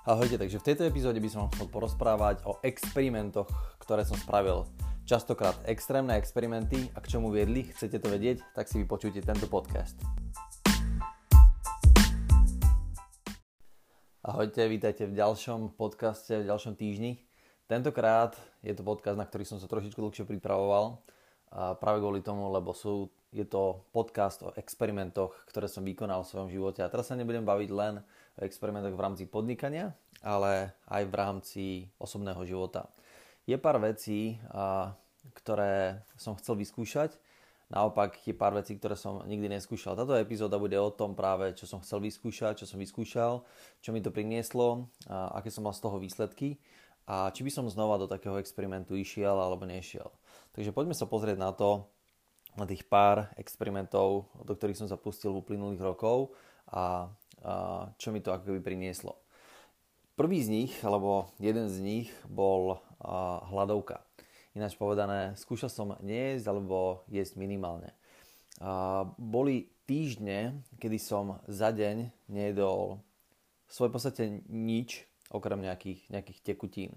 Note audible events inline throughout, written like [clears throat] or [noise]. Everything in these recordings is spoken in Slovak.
Ahojte, takže v tejto epizóde by som vám chcel porozprávať o experimentoch, ktoré som spravil. Častokrát extrémne experimenty a k čomu viedli, chcete to vedieť, tak si vypočujte tento podcast. Ahojte, vítajte v ďalšom podcaste, v ďalšom týždni. Tentokrát je to podcast, na ktorý som sa trošičku dlhšie pripravoval. Práve kvôli tomu, lebo sú, je to podcast o experimentoch, ktoré som vykonal v svojom živote. A teraz sa nebudem baviť len experimentoch v rámci podnikania, ale aj v rámci osobného života. Je pár vecí, ktoré som chcel vyskúšať, naopak je pár vecí, ktoré som nikdy neskúšal. Táto epizóda bude o tom práve, čo som chcel vyskúšať, čo som vyskúšal, čo mi to prinieslo, aké som mal z toho výsledky a či by som znova do takého experimentu išiel alebo nešiel. Takže poďme sa pozrieť na to, na tých pár experimentov, do ktorých som sa pustil v uplynulých rokov a čo mi to ako keby prinieslo. Prvý z nich, alebo jeden z nich bol hladovka. Ináč povedané, skúšal som nejesť alebo jesť minimálne. Boli týždne, kedy som za deň nejedol v podstate nič, okrem nejakých, nejakých tekutín.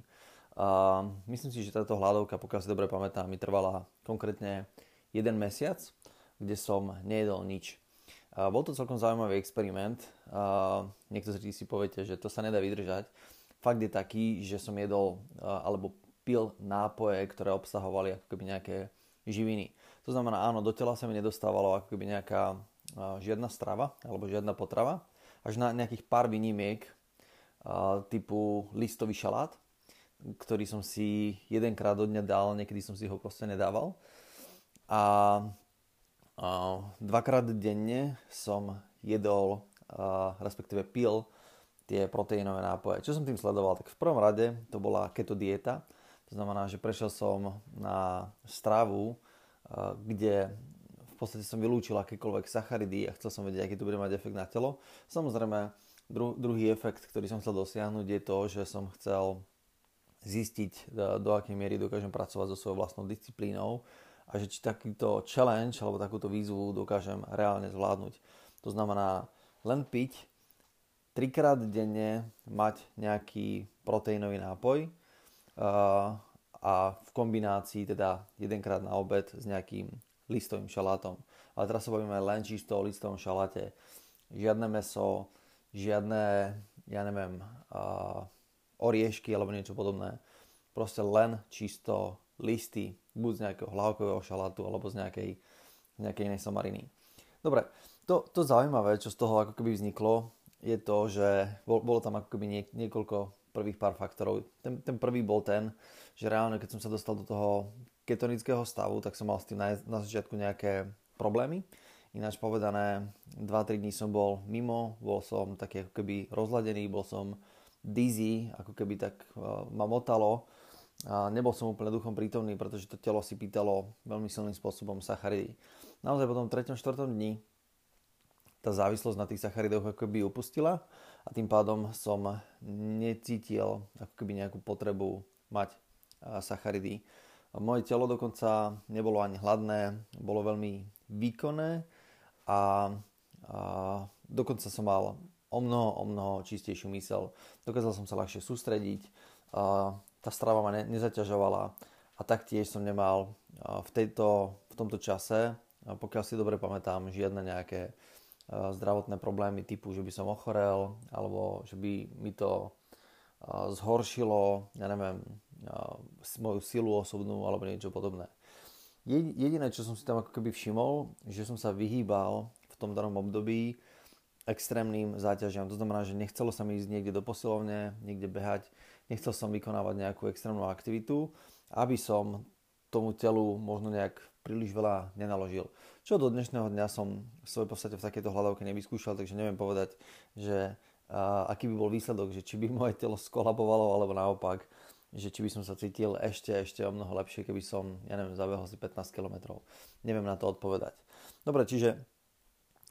A myslím si, že táto hladovka, pokiaľ si dobre pamätám, mi trvala konkrétne jeden mesiac, kde som nejedol nič. Bol to celkom zaujímavý experiment. Niektorí si poviete, že to sa nedá vydržať. Fakt je taký, že som jedol alebo pil nápoje, ktoré obsahovali ako keby nejaké živiny. To znamená, áno, do tela sa mi nedostávalo ako keby nejaká žiadna strava alebo žiadna potrava. Až na nejakých pár výnimiek typu listový šalát, ktorý som si jedenkrát do dňa dal, niekedy som si ho proste nedával. A dvakrát denne som jedol, respektíve pil tie proteínové nápoje. Čo som tým sledoval? Tak v prvom rade to bola keto dieta. To znamená, že prešiel som na stravu, kde v podstate som vylúčil akékoľvek sacharidy a chcel som vedieť, aký to bude mať efekt na telo. Samozrejme, dru- druhý efekt, ktorý som chcel dosiahnuť, je to, že som chcel zistiť, do akej miery dokážem pracovať so svojou vlastnou disciplínou a že či takýto challenge alebo takúto výzvu dokážem reálne zvládnuť. To znamená len piť, trikrát denne mať nejaký proteínový nápoj a v kombinácii teda jedenkrát na obed s nejakým listovým šalátom. Ale teraz sa bavíme len čisto o listovom šaláte. Žiadne meso, žiadne, ja neviem, oriešky alebo niečo podobné. Proste len čisto listy, buď z nejakého hlavkového šalátu alebo z nejakej, nejakej inej somariny. Dobre, to, to zaujímavé, čo z toho ako keby vzniklo, je to, že bol, bolo tam ako keby nie, niekoľko prvých pár faktorov. Ten, ten prvý bol ten, že reálne keď som sa dostal do toho ketonického stavu, tak som mal s tým na, na začiatku nejaké problémy. Ináč povedané, 2-3 dní som bol mimo, bol som taký ako keby rozladený, bol som dizzy, ako keby tak uh, ma motalo a nebol som úplne duchom prítomný, pretože to telo si pýtalo veľmi silným spôsobom sacharidy. Naozaj po tom 3. 4. dni tá závislosť na tých sacharidoch ako by upustila a tým pádom som necítil ako keby nejakú potrebu mať sacharidy. Moje telo dokonca nebolo ani hladné, bolo veľmi výkonné a, a dokonca som mal o mnoho, o mnoho čistejšiu mysel. Dokázal som sa ľahšie sústrediť, a tá strava ma ne, nezaťažovala a taktiež som nemal v, tejto, v tomto čase, pokiaľ si dobre pamätám, žiadne nejaké zdravotné problémy typu, že by som ochorel alebo že by mi to zhoršilo, ja neviem, moju silu osobnú alebo niečo podobné. Jediné, čo som si tam ako keby všimol, že som sa vyhýbal v tom danom období extrémnym záťažiam. To znamená, že nechcelo sa mi ísť niekde do posilovne, niekde behať, nechcel som vykonávať nejakú extrémnu aktivitu, aby som tomu telu možno nejak príliš veľa nenaložil. Čo do dnešného dňa som v svojej podstate v takejto hľadovke nevyskúšal, takže neviem povedať, že a, aký by bol výsledok, že či by moje telo skolabovalo alebo naopak, že či by som sa cítil ešte, ešte o mnoho lepšie, keby som, ja neviem, zabehol si 15 km. Neviem na to odpovedať. Dobre, čiže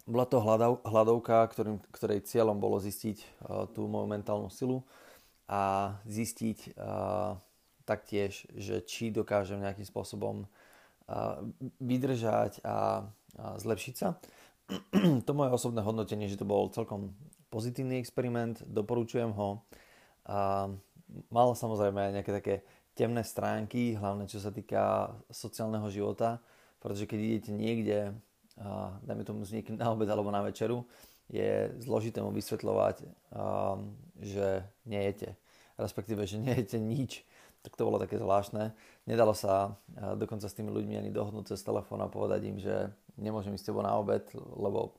bola to hľadovka, ktorým, ktorej cieľom bolo zistiť uh, tú moju mentálnu silu, a zistiť taktiež, že či dokážem nejakým spôsobom vydržať a zlepšiť sa. [clears throat] To moje osobné hodnotenie, že to bol celkom pozitívny experiment, doporučujem ho A mal samozrejme aj nejaké také temné stránky, hlavne čo sa týka sociálneho života, pretože keď idete niekde, a dajme tomu s niekým na obed alebo na večeru, je zložité mu vysvetľovať, že nejete, respektíve, že nejete nič. Tak to bolo také zvláštne. Nedalo sa dokonca s tými ľuďmi ani dohodnúť cez telefón a povedať im, že nemôžem ísť s tebou na obed, lebo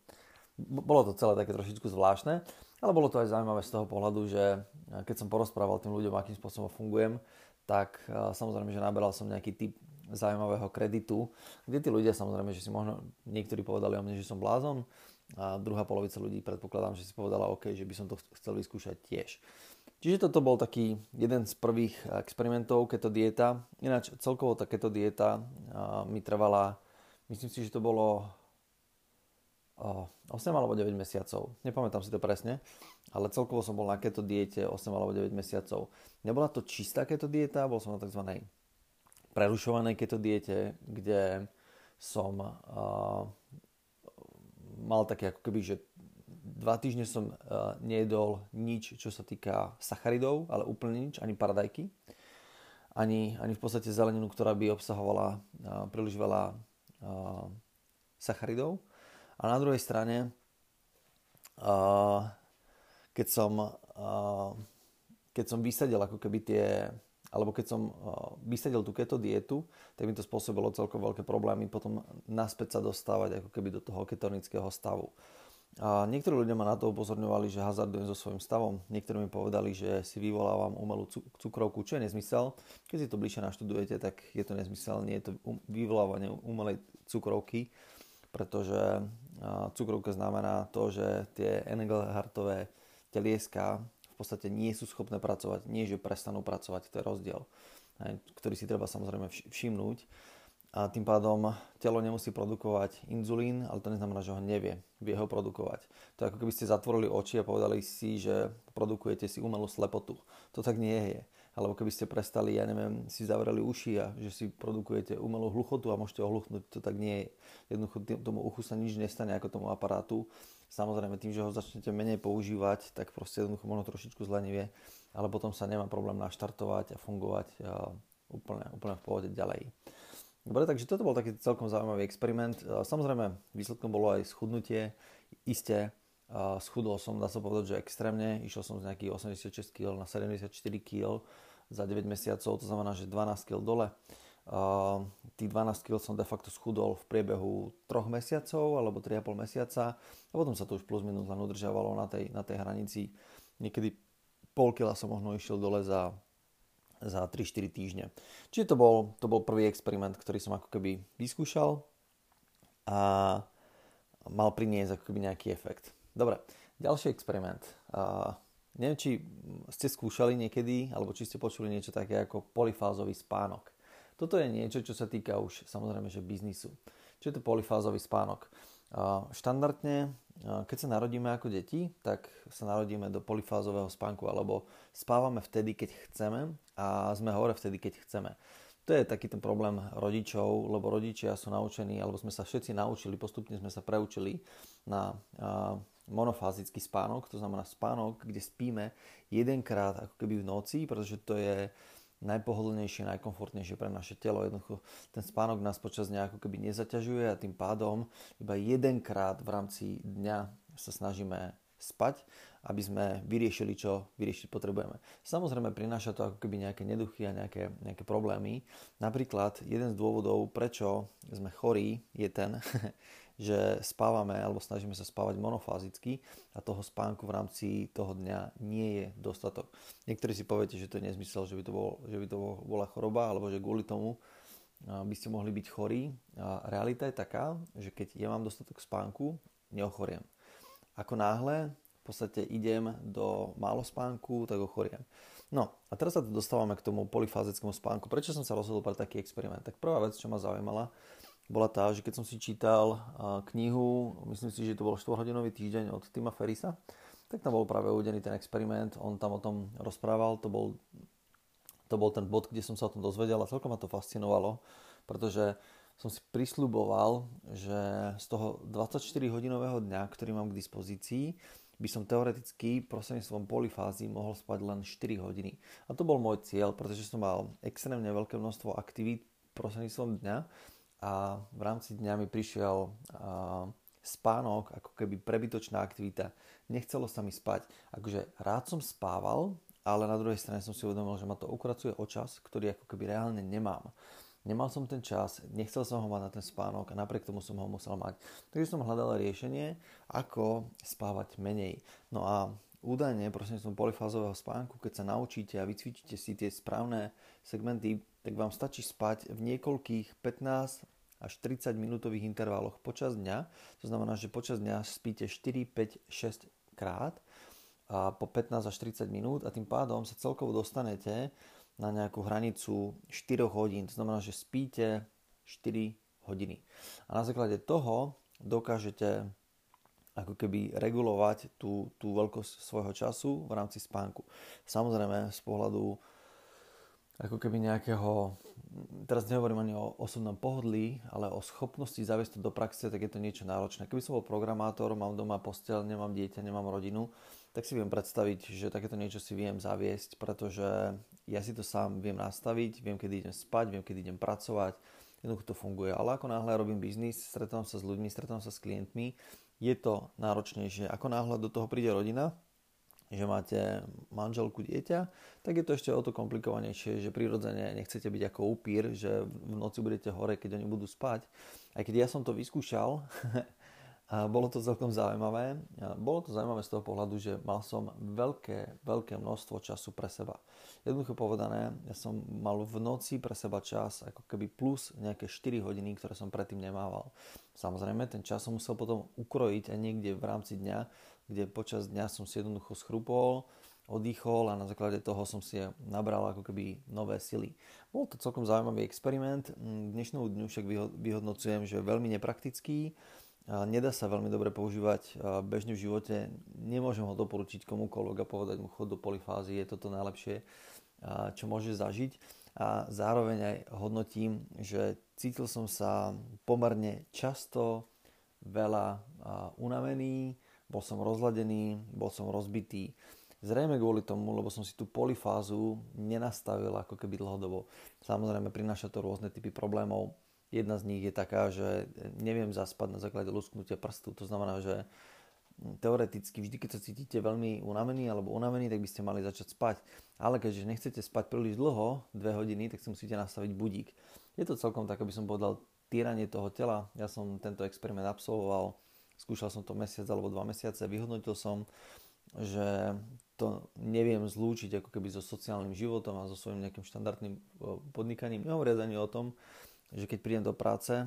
bolo to celé také trošičku zvláštne, ale bolo to aj zaujímavé z toho pohľadu, že keď som porozprával tým ľuďom, akým spôsobom fungujem, tak samozrejme, že naberal som nejaký typ zaujímavého kreditu, kde tí ľudia samozrejme, že si možno niektorí povedali o mne, že som blázon a druhá polovica ľudí predpokladám, že si povedala OK, že by som to chcel vyskúšať tiež. Čiže toto bol taký jeden z prvých experimentov keto dieta. Ináč celkovo tá keto dieta mi trvala, myslím si, že to bolo 8 alebo 9 mesiacov. Nepamätám si to presne, ale celkovo som bol na keto diete 8 alebo 9 mesiacov. Nebola to čistá keto dieta, bol som na tzv. prerušovanej keto diete, kde som uh, mal také ako keby, že dva týždne som uh, nejedol nič, čo sa týka sacharidov, ale úplne nič, ani paradajky, ani, ani v podstate zeleninu, ktorá by obsahovala uh, príliš veľa uh, sacharidov. A na druhej strane, keď som, keď som vysadil ako keby tie alebo keď som vysadil tú keto dietu, tak mi to spôsobilo celkom veľké problémy potom naspäť sa dostávať ako keby do toho ketonického stavu. A niektorí ľudia ma na to upozorňovali, že hazardujem so svojím stavom. Niektorí mi povedali, že si vyvolávam umelú cukrovku, čo je nezmysel. Keď si to bližšie naštudujete, tak je to nezmysel. Nie je to vyvolávanie umelej cukrovky, pretože cukrovka znamená to, že tie Engelhartové telieska v podstate nie sú schopné pracovať, nie že prestanú pracovať, to je rozdiel, ktorý si treba samozrejme všimnúť. A tým pádom telo nemusí produkovať inzulín, ale to neznamená, že ho nevie, vie ho produkovať. To je ako keby ste zatvorili oči a povedali si, že produkujete si umelú slepotu. To tak nie je. Alebo keby ste prestali, ja neviem, si zavreli uši a že si produkujete umelú hluchotu a môžete ohluchnúť, to tak nie je. Jednoducho tomu uchu sa nič nestane ako tomu aparátu Samozrejme tým, že ho začnete menej používať, tak proste jednoducho možno trošičku zlenivie, ale potom sa nemá problém naštartovať a fungovať a úplne, úplne v pohode ďalej. Dobre, takže toto bol taký celkom zaujímavý experiment. Samozrejme, výsledkom bolo aj schudnutie. Isté, schudol som, dá sa povedať, že extrémne. Išiel som z nejakých 86 kg na 74 kg za 9 mesiacov, to znamená, že 12 kg dole. Uh, tých 12 kg som de facto schudol v priebehu 3 mesiacov alebo 3,5 mesiaca a potom sa to už plus minus len udržiavalo na tej, na tej hranici. Niekedy pol kila som možno išiel dole za, za 3-4 týždne. Čiže to bol, to bol prvý experiment, ktorý som ako keby vyskúšal a mal priniesť ako keby nejaký efekt. Dobre, ďalší experiment. Uh, neviem, či ste skúšali niekedy, alebo či ste počuli niečo také ako polifázový spánok. Toto je niečo, čo sa týka už samozrejme, že biznisu. Čo je to polifázový spánok? Štandardne, keď sa narodíme ako deti, tak sa narodíme do polifázového spánku, alebo spávame vtedy, keď chceme a sme hore vtedy, keď chceme. To je taký ten problém rodičov, lebo rodičia sú naučení, alebo sme sa všetci naučili, postupne sme sa preučili na monofázický spánok, to znamená spánok, kde spíme jedenkrát ako keby v noci, pretože to je najpohodlnejšie, najkomfortnejšie pre naše telo. Jednoducho ten spánok nás počas dňa ako keby nezaťažuje a tým pádom iba jedenkrát v rámci dňa sa snažíme spať, aby sme vyriešili, čo vyriešiť potrebujeme. Samozrejme, prináša to ako keby nejaké neduchy a nejaké, nejaké problémy. Napríklad, jeden z dôvodov, prečo sme chorí, je ten, [laughs] že spávame alebo snažíme sa spávať monofázicky a toho spánku v rámci toho dňa nie je dostatok. Niektorí si poviete, že to je nezmysel, že by to, bol, že by to bola choroba alebo že kvôli tomu by ste mohli byť chorí. A realita je taká, že keď ja mám dostatok spánku, neochoriem. Ako náhle v podstate idem do málo spánku, tak ochoriem. No a teraz sa dostávame k tomu polifázickému spánku. Prečo som sa rozhodol pre taký experiment? Tak prvá vec, čo ma zaujímala, bola tá, že keď som si čítal knihu, myslím si, že to bol 4-hodinový týždeň od Tima Ferisa, tak tam bol práve uvedený ten experiment, on tam o tom rozprával, to bol, to bol ten bod, kde som sa o tom dozvedel a celkom ma to fascinovalo, pretože som si prisľuboval, že z toho 24-hodinového dňa, ktorý mám k dispozícii, by som teoreticky prostredníctvom polifázy mohol spať len 4 hodiny. A to bol môj cieľ, pretože som mal extrémne veľké množstvo aktivít prostredníctvom dňa a v rámci dňa mi prišiel spánok ako keby prebytočná aktivita. Nechcelo sa mi spať. Akože rád som spával, ale na druhej strane som si uvedomil, že ma to ukracuje o čas, ktorý ako keby reálne nemám. Nemal som ten čas, nechcel som ho mať na ten spánok a napriek tomu som ho musel mať. Takže som hľadal riešenie, ako spávať menej. No a údajne prostredníctvom polifázového spánku, keď sa naučíte a vycvičíte si tie správne segmenty, tak vám stačí spať v niekoľkých 15 až 30 minútových intervaloch počas dňa. To znamená, že počas dňa spíte 4, 5, 6 krát a po 15 až 30 minút a tým pádom sa celkovo dostanete na nejakú hranicu 4 hodín. To znamená, že spíte 4 hodiny. A na základe toho dokážete ako keby regulovať tú, tú veľkosť svojho času v rámci spánku. Samozrejme z pohľadu ako keby nejakého, teraz nehovorím ani o osobnom pohodlí, ale o schopnosti zaviesť to do praxe, tak je to niečo náročné. Keby som bol programátor, mám doma postel, nemám dieťa, nemám rodinu, tak si viem predstaviť, že takéto niečo si viem zaviesť, pretože ja si to sám viem nastaviť, viem, kedy idem spať, viem, kedy idem pracovať, jednoducho to funguje. Ale ako náhle robím biznis, stretávam sa s ľuďmi, stretávam sa s klientmi, je to náročnejšie. Ako náhle do toho príde rodina, že máte manželku, dieťa, tak je to ešte o to komplikovanejšie, že prirodzene nechcete byť ako upír, že v noci budete hore, keď oni budú spať. Aj keď ja som to vyskúšal, [laughs] A bolo to celkom zaujímavé. A bolo to zaujímavé z toho pohľadu, že mal som veľké, veľké množstvo času pre seba. Jednoducho povedané, ja som mal v noci pre seba čas ako keby plus nejaké 4 hodiny, ktoré som predtým nemával. Samozrejme, ten čas som musel potom ukrojiť aj niekde v rámci dňa, kde počas dňa som si jednoducho schrupol, oddychol a na základe toho som si nabral ako keby nové sily. Bol to celkom zaujímavý experiment. Dnešnú dňu však vyhodnocujem, že je veľmi nepraktický, nedá sa veľmi dobre používať bežne v živote. Nemôžem ho doporučiť komukoľvek a povedať mu chod do polifázy, je toto najlepšie, čo môže zažiť. A zároveň aj hodnotím, že cítil som sa pomerne často veľa unavený, bol som rozladený, bol som rozbitý. Zrejme kvôli tomu, lebo som si tú polifázu nenastavil ako keby dlhodobo. Samozrejme prináša to rôzne typy problémov, Jedna z nich je taká, že neviem zaspať na základe lusknutia prstu. To znamená, že teoreticky vždy, keď sa cítite veľmi unavený alebo unavený, tak by ste mali začať spať. Ale keďže nechcete spať príliš dlho, dve hodiny, tak si musíte nastaviť budík. Je to celkom tak, aby som povedal, týranie toho tela. Ja som tento experiment absolvoval, skúšal som to mesiac alebo dva mesiace, vyhodnotil som, že to neviem zlúčiť ako keby so sociálnym životom a so svojím nejakým štandardným podnikaním. Nehovoriac ani o tom, že keď prídem do práce,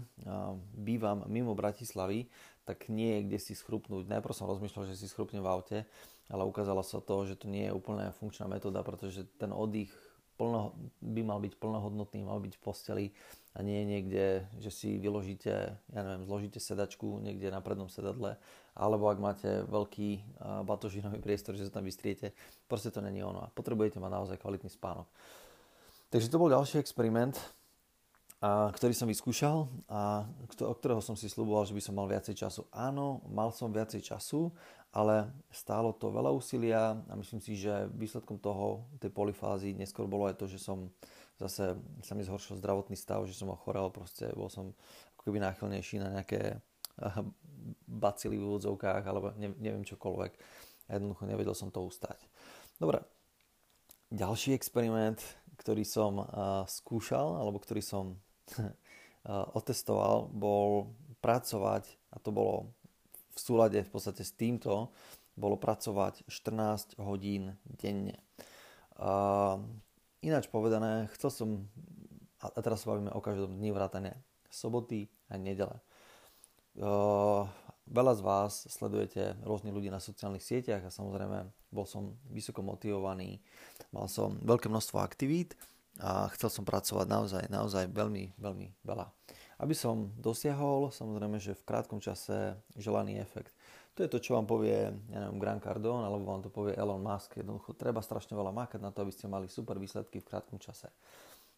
bývam mimo Bratislavy, tak nie je kde si schrupnúť. Najprv som rozmýšľal, že si schrupnem v aute, ale ukázalo sa to, že to nie je úplne funkčná metóda, pretože ten oddych plno, by mal byť plnohodnotný, mal byť v posteli a nie niekde, že si vyložíte, ja neviem, zložíte sedačku niekde na prednom sedadle, alebo ak máte veľký batožinový priestor, že sa tam vystriete, proste to není ono a potrebujete mať naozaj kvalitný spánok. Takže to bol ďalší experiment, a, ktorý som vyskúšal a od ktorého som si slúboval, že by som mal viacej času. Áno, mal som viacej času, ale stálo to veľa úsilia a myslím si, že výsledkom toho, tej polifázy, neskôr bolo aj to, že som zase sa mi zhoršil zdravotný stav, že som ochorel, proste bol som ako keby náchylnejší na nejaké bacily v úvodzovkách alebo neviem čokoľvek. A jednoducho nevedel som to ustať. Dobre, ďalší experiment, ktorý som uh, skúšal, alebo ktorý som [laughs] otestoval, bol pracovať, a to bolo v súlade v podstate s týmto, bolo pracovať 14 hodín denne. Uh, ináč povedané, chcel som, a teraz sa bavíme o každom dni vrátane soboty a nedele. Uh, veľa z vás sledujete rôznych ľudí na sociálnych sieťach a samozrejme bol som vysoko motivovaný, mal som veľké množstvo aktivít, a chcel som pracovať naozaj, naozaj veľmi, veľmi veľa. Aby som dosiahol, samozrejme, že v krátkom čase želaný efekt. To je to, čo vám povie, ja neviem, Grant Cardone, alebo vám to povie Elon Musk. Jednoducho, treba strašne veľa makať na to, aby ste mali super výsledky v krátkom čase.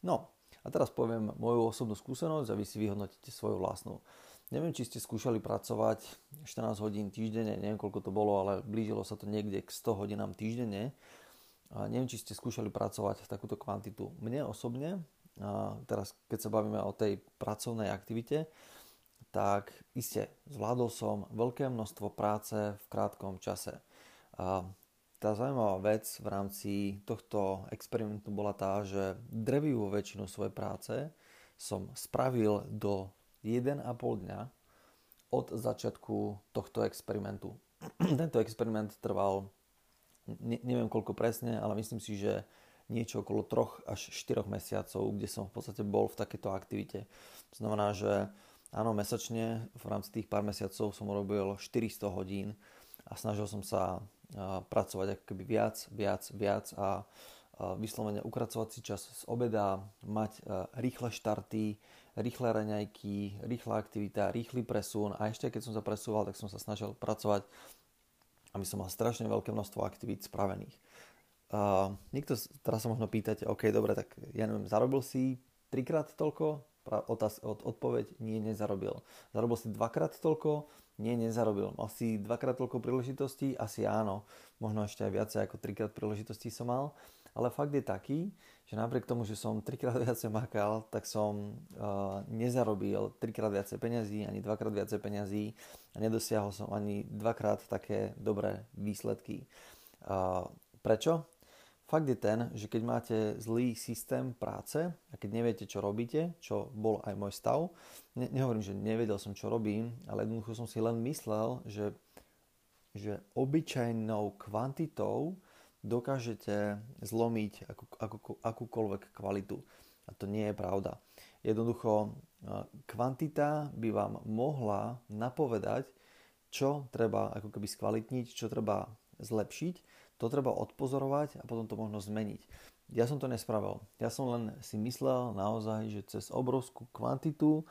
No, a teraz poviem moju osobnú skúsenosť a vy si vyhodnotíte svoju vlastnú. Neviem, či ste skúšali pracovať 14 hodín týždenne, neviem koľko to bolo, ale blížilo sa to niekde k 100 hodinám týždenne. A neviem, či ste skúšali pracovať takúto kvantitu. Mne osobne, teraz keď sa bavíme o tej pracovnej aktivite, tak iste zvládol som veľké množstvo práce v krátkom čase. Tá zaujímavá vec v rámci tohto experimentu bola tá, že drevivú väčšinu svojej práce som spravil do 1,5 dňa od začiatku tohto experimentu. [clears throat] Tento experiment trval ne, neviem koľko presne, ale myslím si, že niečo okolo 3 až 4 mesiacov, kde som v podstate bol v takejto aktivite. To znamená, že áno, mesačne v rámci tých pár mesiacov som urobil 400 hodín a snažil som sa pracovať ako viac, viac, viac a vyslovene ukracovať si čas z obeda, mať rýchle štarty, rýchle raňajky, rýchla aktivita, rýchly presun a ešte keď som sa presúval, tak som sa snažil pracovať, aby som mal strašne veľké množstvo aktivít spravených. Uh, niekto teraz sa možno pýtať, OK, dobre, tak ja neviem, zarobil si trikrát toľko? Otáz, od, odpoveď, nie, nezarobil. Zarobil si dvakrát toľko? Nie, nezarobil. Mal si dvakrát toľko príležitostí? Asi áno. Možno ešte aj viacej ako trikrát príležitostí som mal. Ale fakt je taký, že napriek tomu, že som trikrát [laughs] viacej makal, tak som uh, nezarobil trikrát viacej peňazí, ani dvakrát viacej peňazí a nedosiahol som ani dvakrát také dobré výsledky. Uh, prečo? Fakt je ten, že keď máte zlý systém práce a keď neviete, čo robíte, čo bol aj môj stav, ne, nehovorím, že nevedel som, čo robím, ale jednoducho som si len myslel, že, že obyčajnou kvantitou dokážete zlomiť akú, akú, akúkoľvek kvalitu. A to nie je pravda. Jednoducho, kvantita by vám mohla napovedať, čo treba ako keby skvalitniť, čo treba zlepšiť, to treba odpozorovať a potom to možno zmeniť. Ja som to nespravil. Ja som len si myslel naozaj, že cez obrovskú kvantitu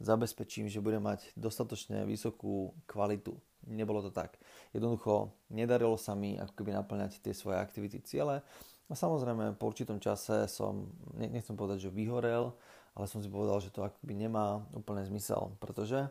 zabezpečím, že budem mať dostatočne vysokú kvalitu nebolo to tak. Jednoducho nedarilo sa mi ako keby naplňať tie svoje aktivity ciele a samozrejme po určitom čase som, nechcem povedať, že vyhorel, ale som si povedal, že to ako keby nemá úplne zmysel, pretože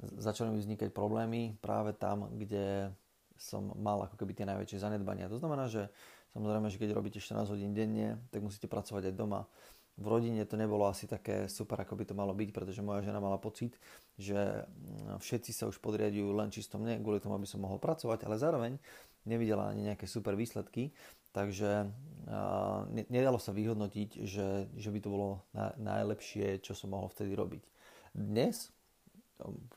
začali mi vznikať problémy práve tam, kde som mal ako keby tie najväčšie zanedbania. To znamená, že samozrejme, že keď robíte 14 hodín denne, tak musíte pracovať aj doma v rodine to nebolo asi také super, ako by to malo byť, pretože moja žena mala pocit, že mm, všetci sa už podriadujú len čisto mne, kvôli tomu, aby som mohol pracovať, ale zároveň nevidela ani nejaké super výsledky, takže uh, nedalo sa vyhodnotiť, že, že by to bolo na, najlepšie, čo som mohol vtedy robiť. Dnes,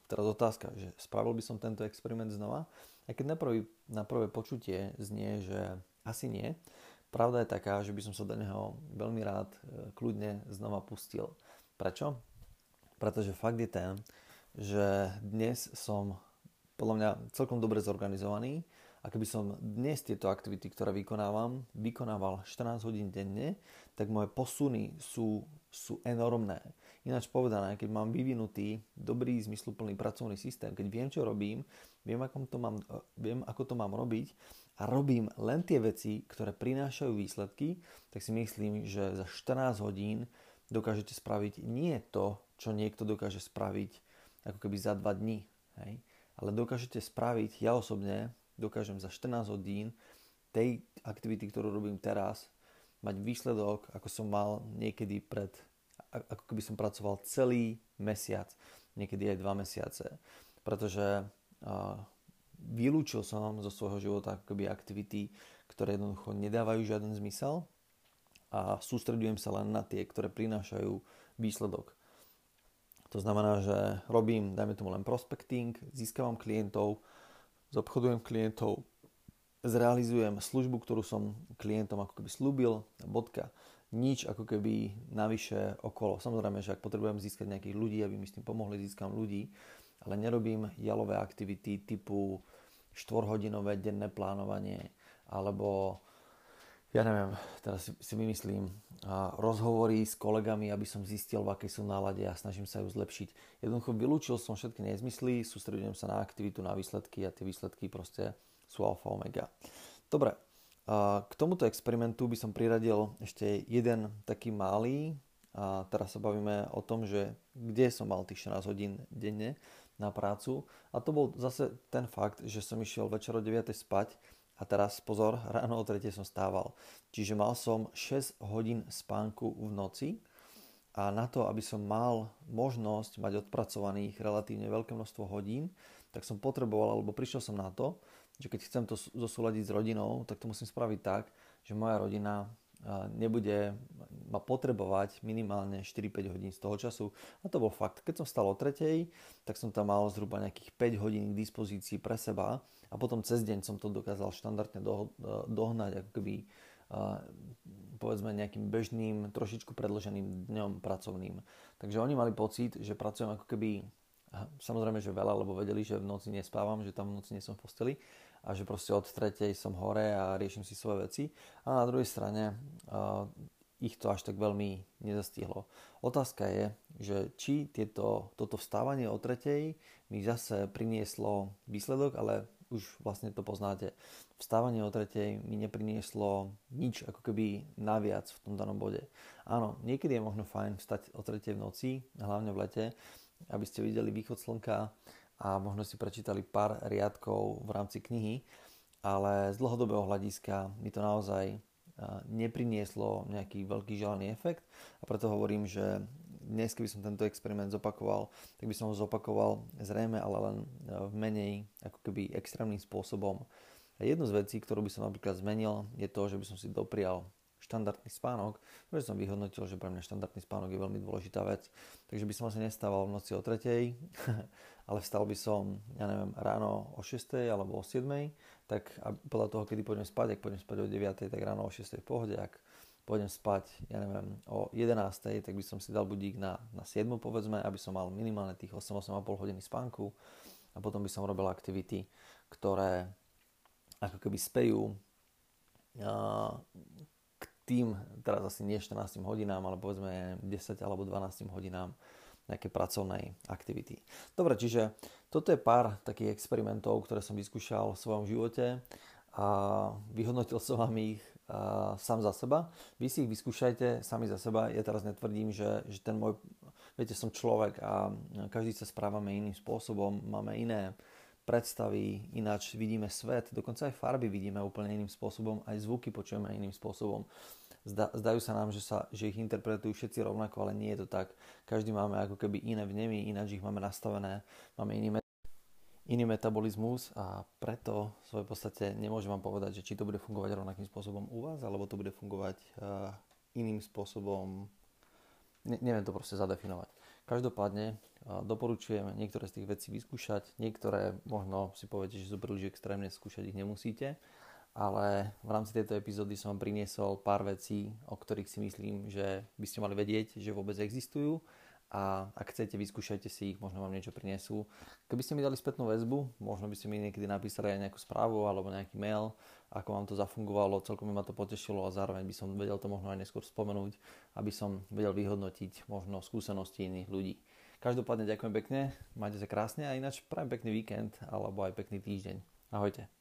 teraz otázka, že spravil by som tento experiment znova, aj keď na, prvý, na prvé počutie znie, že asi nie, Pravda je taká, že by som sa do neho veľmi rád e, kľudne znova pustil. Prečo? Pretože fakt je ten, že dnes som podľa mňa celkom dobre zorganizovaný a keby som dnes tieto aktivity, ktoré vykonávam, vykonával 14 hodín denne, tak moje posuny sú, sú enormné. Ináč povedané, keď mám vyvinutý dobrý, zmysluplný pracovný systém, keď viem, čo robím, viem, ako to mám, e, viem, ako to mám robiť a robím len tie veci, ktoré prinášajú výsledky, tak si myslím, že za 14 hodín dokážete spraviť nie to, čo niekto dokáže spraviť ako keby za 2 dní, hej? ale dokážete spraviť, ja osobne dokážem za 14 hodín tej aktivity, ktorú robím teraz, mať výsledok, ako som mal niekedy pred, ako keby som pracoval celý mesiac, niekedy aj 2 mesiace. Pretože uh, vylúčil som zo svojho života akoby aktivity, ktoré jednoducho nedávajú žiaden zmysel a sústredujem sa len na tie, ktoré prinášajú výsledok. To znamená, že robím, dajme tomu len prospecting, získavam klientov, zobchodujem klientov, zrealizujem službu, ktorú som klientom ako keby slúbil, bodka. Nič ako keby navyše okolo. Samozrejme, že ak potrebujem získať nejakých ľudí, aby mi s tým pomohli, získam ľudí, ale nerobím jalové aktivity typu 4-hodinové denné plánovanie alebo ja neviem, teraz si, vymyslím, rozhovory s kolegami, aby som zistil, v akej sú nálade a snažím sa ju zlepšiť. Jednoducho vylúčil som všetky nezmysly, sústredujem sa na aktivitu, na výsledky a tie výsledky proste sú alfa omega. Dobre, k tomuto experimentu by som priradil ešte jeden taký malý a teraz sa bavíme o tom, že kde som mal tých 14 hodín denne na prácu a to bol zase ten fakt, že som išiel večer o 9 spať a teraz pozor, ráno o 3 som stával. Čiže mal som 6 hodín spánku v noci a na to, aby som mal možnosť mať odpracovaných relatívne veľké množstvo hodín, tak som potreboval, alebo prišiel som na to, že keď chcem to zosúľadiť s rodinou, tak to musím spraviť tak, že moja rodina nebude ma potrebovať minimálne 4-5 hodín z toho času. A to bol fakt. Keď som stal o tretej, tak som tam mal zhruba nejakých 5 hodín k dispozícii pre seba a potom cez deň som to dokázal štandardne do, dohnať ako keby povedzme nejakým bežným, trošičku predloženým dňom pracovným. Takže oni mali pocit, že pracujem ako keby samozrejme, že veľa, lebo vedeli, že v noci nespávam, že tam v noci nie som v posteli a že proste od tretej som hore a riešim si svoje veci. A na druhej strane uh, ich to až tak veľmi nezastihlo. Otázka je, že či tieto, toto vstávanie o tretej mi zase prinieslo výsledok, ale už vlastne to poznáte. Vstávanie o tretej mi neprinieslo nič ako keby naviac v tom danom bode. Áno, niekedy je možno fajn vstať o tretej v noci, hlavne v lete, aby ste videli východ slnka a možno si prečítali pár riadkov v rámci knihy, ale z dlhodobého hľadiska mi to naozaj neprinieslo nejaký veľký želaný efekt a preto hovorím, že dnes, keby som tento experiment zopakoval, tak by som ho zopakoval zrejme, ale len v menej ako keby extrémnym spôsobom. A jednu z vecí, ktorú by som napríklad zmenil, je to, že by som si doprial štandardný spánok, pretože som vyhodnotil, že pre mňa štandardný spánok je veľmi dôležitá vec. Takže by som asi nestával v noci o tretej, [laughs] ale vstal by som, ja neviem, ráno o 6 alebo o 7, tak a podľa toho, kedy pôjdem spať, ak pôjdem spať o 9, tak ráno o 6 v pohode, ak pôjdem spať, ja neviem, o 11, tak by som si dal budík na, na 7 povedzme, aby som mal minimálne tých 8-8,5 hodiny spánku a potom by som robil aktivity, ktoré ako keby spejú tým, teraz asi nie 14 hodinám, ale povedzme 10 alebo 12 hodinám nejaké pracovnej aktivity. Dobre, čiže toto je pár takých experimentov, ktoré som vyskúšal v svojom živote a vyhodnotil som vám ich a, sám za seba. Vy si ich vyskúšajte sami za seba. Ja teraz netvrdím, že, že ten môj, viete, som človek a každý sa správame iným spôsobom, máme iné predstavy, ináč vidíme svet, dokonca aj farby vidíme úplne iným spôsobom, aj zvuky počujeme iným spôsobom. Zda, zdajú sa nám, že, sa, že ich interpretujú všetci rovnako, ale nie je to tak. Každý máme ako keby iné vnemy, ináč ich máme nastavené, máme iný, met- iný metabolizmus a preto v svojej podstate nemôžem vám povedať, že či to bude fungovať rovnakým spôsobom u vás, alebo to bude fungovať uh, iným spôsobom. Ne, neviem to proste zadefinovať. Každopádne doporučujem niektoré z tých vecí vyskúšať, niektoré možno si poviete, že sú príliš extrémne, skúšať ich nemusíte, ale v rámci tejto epizódy som vám priniesol pár vecí, o ktorých si myslím, že by ste mali vedieť, že vôbec existujú a ak chcete, vyskúšajte si ich, možno vám niečo prinesú. Keby ste mi dali spätnú väzbu, možno by ste mi niekedy napísali aj nejakú správu alebo nejaký mail, ako vám to zafungovalo, celkom ma to potešilo a zároveň by som vedel to možno aj neskôr spomenúť, aby som vedel vyhodnotiť možno skúsenosti iných ľudí. Každopádne ďakujem pekne, majte sa krásne a ináč prajem pekný víkend alebo aj pekný týždeň. Ahojte.